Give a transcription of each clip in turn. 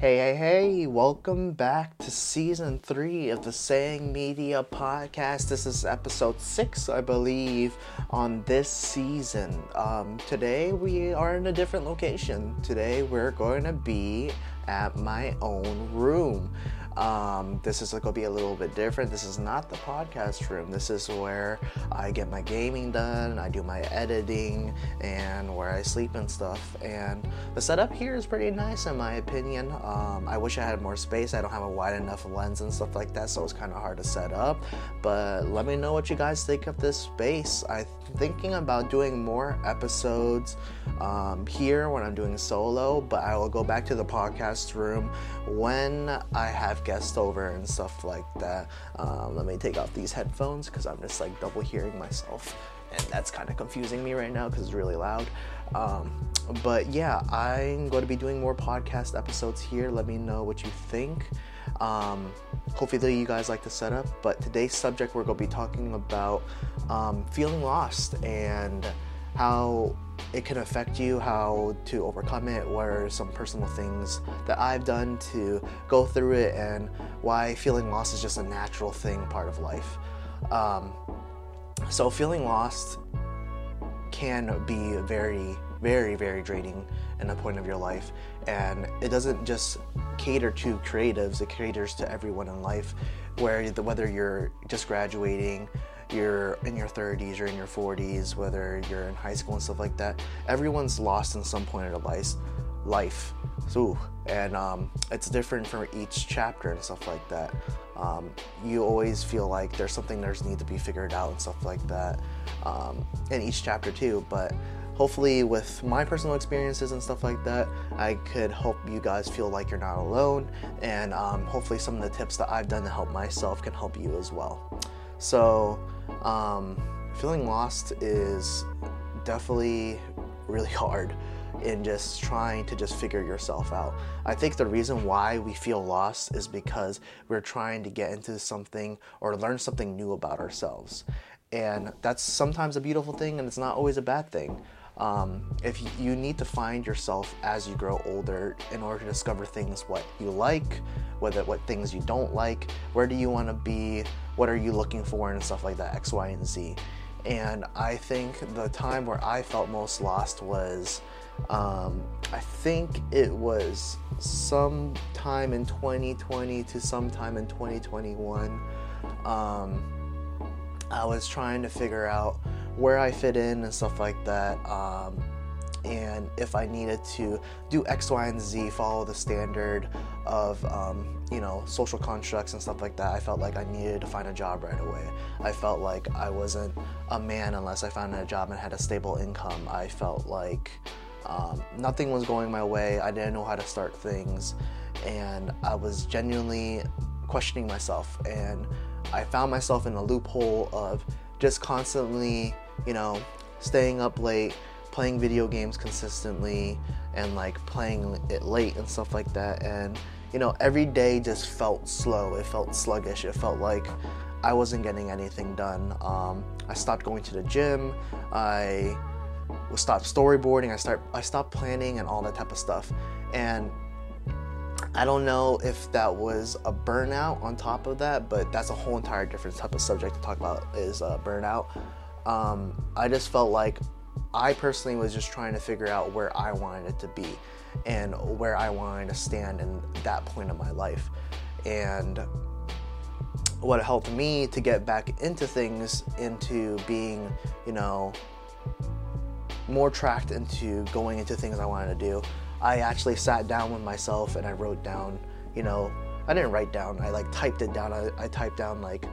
Hey, hey, hey, welcome back to season three of the Saying Media podcast. This is episode six, I believe, on this season. Um, today we are in a different location. Today we're going to be at my own room. Um, this is going to be a little bit different. This is not the podcast room. This is where I get my gaming done, I do my editing, and where I sleep and stuff. And the setup here is pretty nice, in my opinion. Um, I wish I had more space. I don't have a wide enough lens and stuff like that, so it's kind of hard to set up. But let me know what you guys think of this space. I'm thinking about doing more episodes um, here when I'm doing solo, but I will go back to the podcast room when I have guests over and stuff like that. Um, let me take off these headphones because I'm just like double hearing myself, and that's kind of confusing me right now because it's really loud. Um, but yeah, I'm going to be doing more podcast episodes here. Let me know what you think. Um, hopefully, you guys like the setup. But today's subject, we're going to be talking about um, feeling lost and how it can affect you, how to overcome it, what are some personal things that I've done to go through it, and why feeling lost is just a natural thing, part of life. Um, so, feeling lost can be very, very, very draining in a point of your life, and it doesn't just cater to creatives, it caters to everyone in life, where whether you're just graduating, you're in your 30s or in your 40s, whether you're in high school and stuff like that, everyone's lost in some point of life. Life, so and um, it's different for each chapter and stuff like that. Um, you always feel like there's something there's need to be figured out and stuff like that um, in each chapter too. But hopefully, with my personal experiences and stuff like that, I could help you guys feel like you're not alone, and um, hopefully, some of the tips that I've done to help myself can help you as well. So, um, feeling lost is definitely really hard in just trying to just figure yourself out. I think the reason why we feel lost is because we're trying to get into something or learn something new about ourselves. And that's sometimes a beautiful thing and it's not always a bad thing. Um, if you need to find yourself as you grow older in order to discover things what you like, whether what things you don't like, where do you want to be, what are you looking for, and stuff like that, X, Y, and Z. And I think the time where I felt most lost was, um, I think it was sometime in 2020 to sometime in 2021. Um, I was trying to figure out where I fit in and stuff like that. Um, and if I needed to do X, Y, and Z, follow the standard of, um, you know, social constructs and stuff like that, I felt like I needed to find a job right away. I felt like I wasn't a man unless I found a job and had a stable income. I felt like um, nothing was going my way. I didn't know how to start things, and I was genuinely questioning myself. And I found myself in a loophole of just constantly, you know, staying up late, playing video games consistently, and like playing it late and stuff like that. And you know, every day just felt slow. It felt sluggish. It felt like I wasn't getting anything done. Um, I stopped going to the gym. I stopped storyboarding. I start I stopped planning and all that type of stuff. And I don't know if that was a burnout on top of that, but that's a whole entire different type of subject to talk about is uh, burnout. Um, I just felt like I personally was just trying to figure out where I wanted it to be and where I wanted to stand in that point of my life. And what helped me to get back into things, into being, you know, more tracked into going into things I wanted to do. I actually sat down with myself and I wrote down, you know, I didn't write down, I like typed it down. I, I typed down like,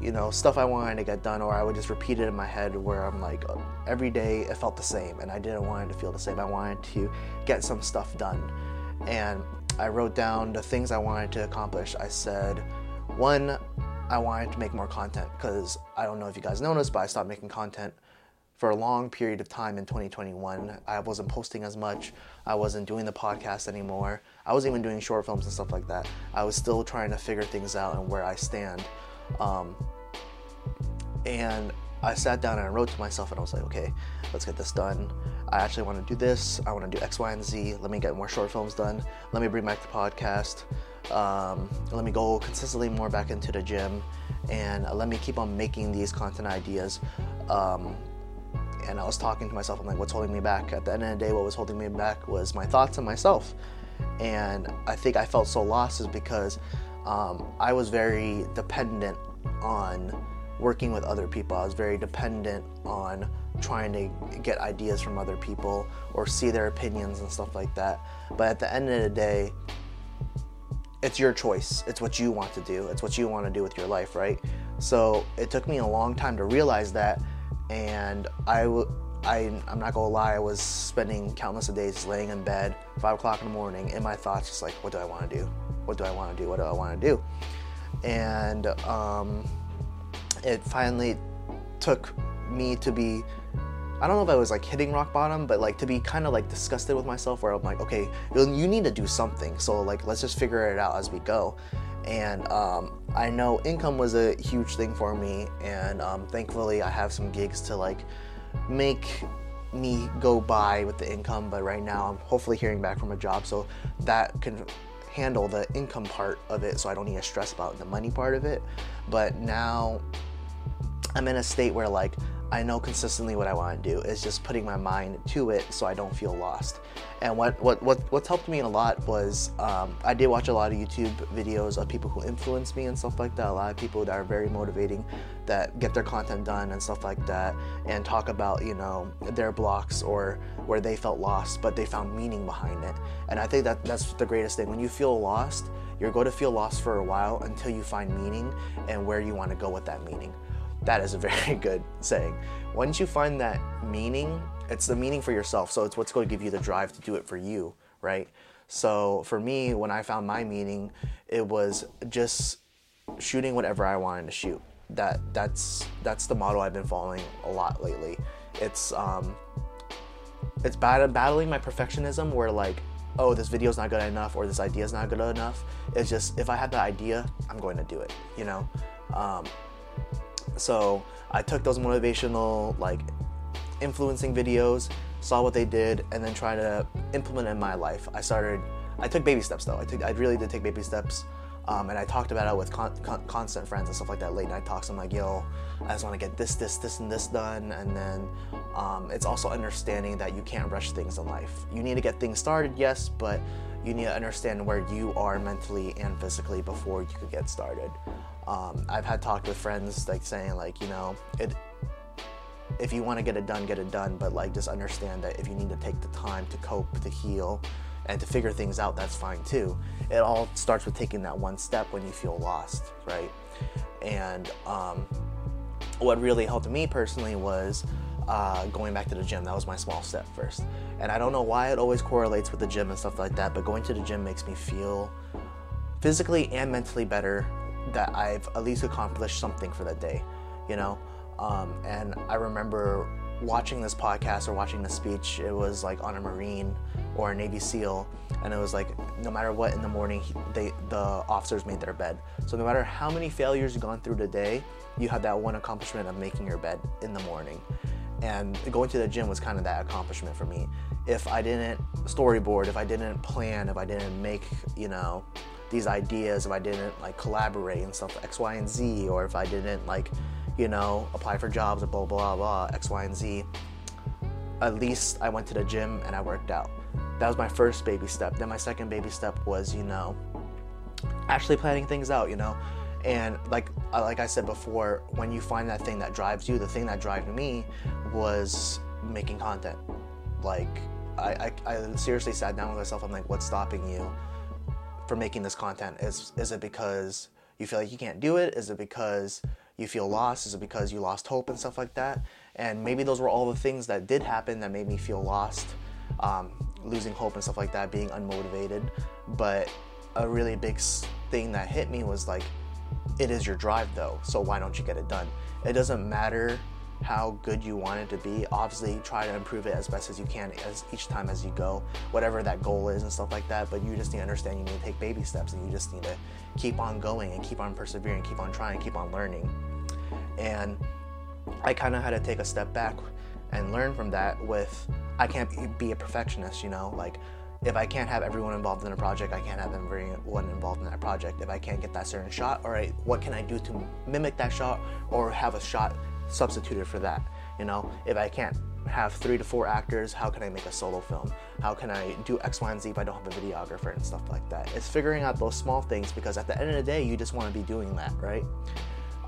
you know, stuff I wanted to get done, or I would just repeat it in my head where I'm like, every day it felt the same and I didn't want it to feel the same. I wanted to get some stuff done. And I wrote down the things I wanted to accomplish. I said, one, I wanted to make more content because I don't know if you guys noticed, but I stopped making content for a long period of time in 2021. I wasn't posting as much. I wasn't doing the podcast anymore. I wasn't even doing short films and stuff like that. I was still trying to figure things out and where I stand. Um, and I sat down and I wrote to myself and I was like, okay, let's get this done. I actually want to do this. I want to do X, Y, and Z. Let me get more short films done. Let me bring back the podcast. Um, let me go consistently more back into the gym and let me keep on making these content ideas. Um, and I was talking to myself, I'm like, what's holding me back? At the end of the day, what was holding me back was my thoughts and myself. And I think I felt so lost is because um, I was very dependent on working with other people. I was very dependent on trying to get ideas from other people or see their opinions and stuff like that. But at the end of the day, it's your choice. It's what you want to do. It's what you want to do with your life, right? So it took me a long time to realize that, and I, I, I'm not gonna lie, I was spending countless of days laying in bed, five o'clock in the morning, in my thoughts, just like, what do I want to do? What do I want to do? What do I want to do? And um, it finally took me to be I don't know if I was like hitting rock bottom, but like to be kind of like disgusted with myself where I'm like, okay, you need to do something. So like, let's just figure it out as we go. And um, I know income was a huge thing for me, and um, thankfully I have some gigs to like make me go by with the income. But right now I'm hopefully hearing back from a job, so that can handle the income part of it, so I don't need to stress about the money part of it. But now I'm in a state where like I know consistently what I want to do. It's just putting my mind to it so I don't feel lost. And what what, what what's helped me a lot was um, I did watch a lot of YouTube videos of people who influence me and stuff like that. A lot of people that are very motivating, that get their content done and stuff like that, and talk about you know their blocks or where they felt lost, but they found meaning behind it. And I think that that's the greatest thing. When you feel lost, you're going to feel lost for a while until you find meaning and where you want to go with that meaning. That is a very good saying. Once you find that meaning, it's the meaning for yourself. So it's what's going to give you the drive to do it for you, right? So for me, when I found my meaning, it was just shooting whatever I wanted to shoot. That that's that's the model I've been following a lot lately. It's um, it's bad battling my perfectionism where like oh this video's not good enough or this idea's not good enough it's just if i have the idea i'm going to do it you know um, so I took those motivational, like influencing videos, saw what they did, and then tried to implement in my life. I started, I took baby steps though. I took, I really did take baby steps. Um, and I talked about it with con- con- constant friends and stuff like that. Late night talks. I'm like, yo, I just want to get this, this, this, and this done. And then um, it's also understanding that you can't rush things in life. You need to get things started, yes, but you need to understand where you are mentally and physically before you could get started. Um, I've had talk with friends like saying like you know it. If you want to get it done, get it done. But like just understand that if you need to take the time to cope, to heal, and to figure things out, that's fine too. It all starts with taking that one step when you feel lost, right? And um, what really helped me personally was uh, going back to the gym. That was my small step first. And I don't know why it always correlates with the gym and stuff like that, but going to the gym makes me feel physically and mentally better that I've at least accomplished something for that day, you know? Um, and I remember watching this podcast or watching the speech, it was like on a Marine or a Navy SEAL, and it was like no matter what in the morning, they the officers made their bed. So no matter how many failures you've gone through the day, you have that one accomplishment of making your bed in the morning and going to the gym was kind of that accomplishment for me if i didn't storyboard if i didn't plan if i didn't make you know these ideas if i didn't like collaborate and stuff x y and z or if i didn't like you know apply for jobs blah blah blah x y and z at least i went to the gym and i worked out that was my first baby step then my second baby step was you know actually planning things out you know and like like I said before, when you find that thing that drives you, the thing that drove me was making content. Like I, I, I seriously sat down with myself. I'm like, what's stopping you from making this content? Is is it because you feel like you can't do it? Is it because you feel lost? Is it because you lost hope and stuff like that? And maybe those were all the things that did happen that made me feel lost, um, losing hope and stuff like that, being unmotivated. But a really big thing that hit me was like it is your drive though, so why don't you get it done? It doesn't matter how good you want it to be. Obviously, try to improve it as best as you can as each time as you go, whatever that goal is and stuff like that. But you just need to understand you need to take baby steps and you just need to keep on going and keep on persevering, keep on trying, keep on learning. And I kind of had to take a step back and learn from that with I can't be a perfectionist, you know, like if I can't have everyone involved in a project, I can't have everyone involved in that project. If I can't get that certain shot, all right, what can I do to mimic that shot or have a shot substituted for that? You know, if I can't have three to four actors, how can I make a solo film? How can I do X, Y, and Z if I don't have a videographer and stuff like that? It's figuring out those small things because at the end of the day, you just want to be doing that, right?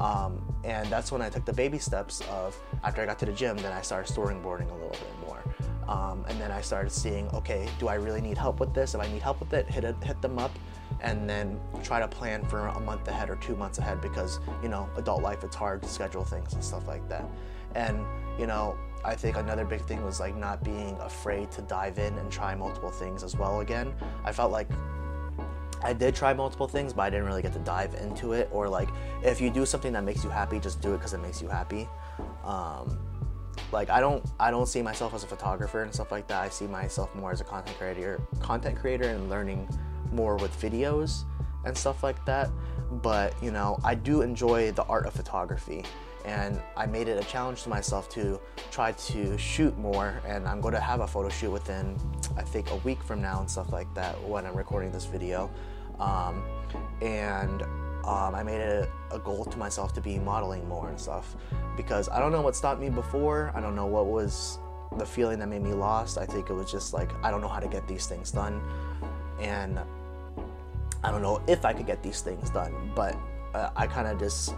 Um, and that's when I took the baby steps of after I got to the gym, then I started storyboarding a little bit more. Um, and then I started seeing, okay, do I really need help with this? If I need help with it, hit it, hit them up, and then try to plan for a month ahead or two months ahead because you know adult life it's hard to schedule things and stuff like that. And you know, I think another big thing was like not being afraid to dive in and try multiple things as well. Again, I felt like I did try multiple things, but I didn't really get to dive into it. Or like, if you do something that makes you happy, just do it because it makes you happy. Um, like I don't, I don't see myself as a photographer and stuff like that. I see myself more as a content creator, content creator, and learning more with videos and stuff like that. But you know, I do enjoy the art of photography and I made it a challenge to myself to try to shoot more. And I'm going to have a photo shoot within, I think, a week from now and stuff like that when I'm recording this video. Um, and um, I made it a goal to myself to be modeling more and stuff because I don't know what stopped me before. I don't know what was the feeling that made me lost. I think it was just like I don't know how to get these things done, and I don't know if I could get these things done. But uh, I kind of just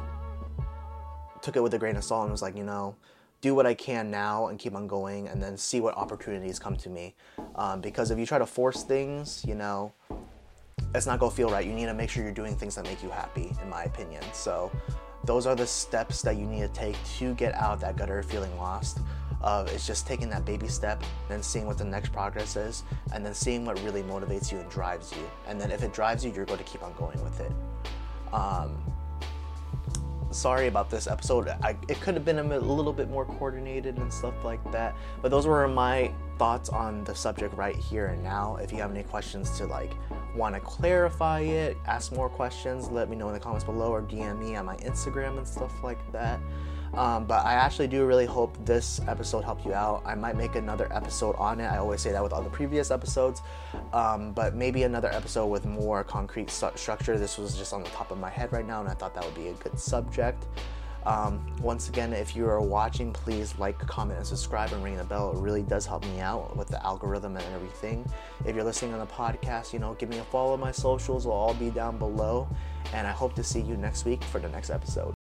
took it with a grain of salt and was like, you know, do what I can now and keep on going, and then see what opportunities come to me. Um, because if you try to force things, you know, it's not gonna feel right. You need to make sure you're doing things that make you happy, in my opinion. So those are the steps that you need to take to get out that gutter feeling lost. Of it's just taking that baby step, then seeing what the next progress is, and then seeing what really motivates you and drives you. And then if it drives you, you're going to keep on going with it. Um, sorry about this episode. I, it could have been a little bit more coordinated and stuff like that. But those were my thoughts on the subject right here and now. If you have any questions to like want to clarify it, ask more questions, let me know in the comments below or DM me on my Instagram and stuff like that. Um, but I actually do really hope this episode helped you out. I might make another episode on it. I always say that with all the previous episodes, um, but maybe another episode with more concrete st- structure. This was just on the top of my head right now, and I thought that would be a good subject. Um, once again, if you are watching, please like, comment, and subscribe and ring the bell. It really does help me out with the algorithm and everything. If you're listening on the podcast, you know, give me a follow. My socials will all be down below. And I hope to see you next week for the next episode.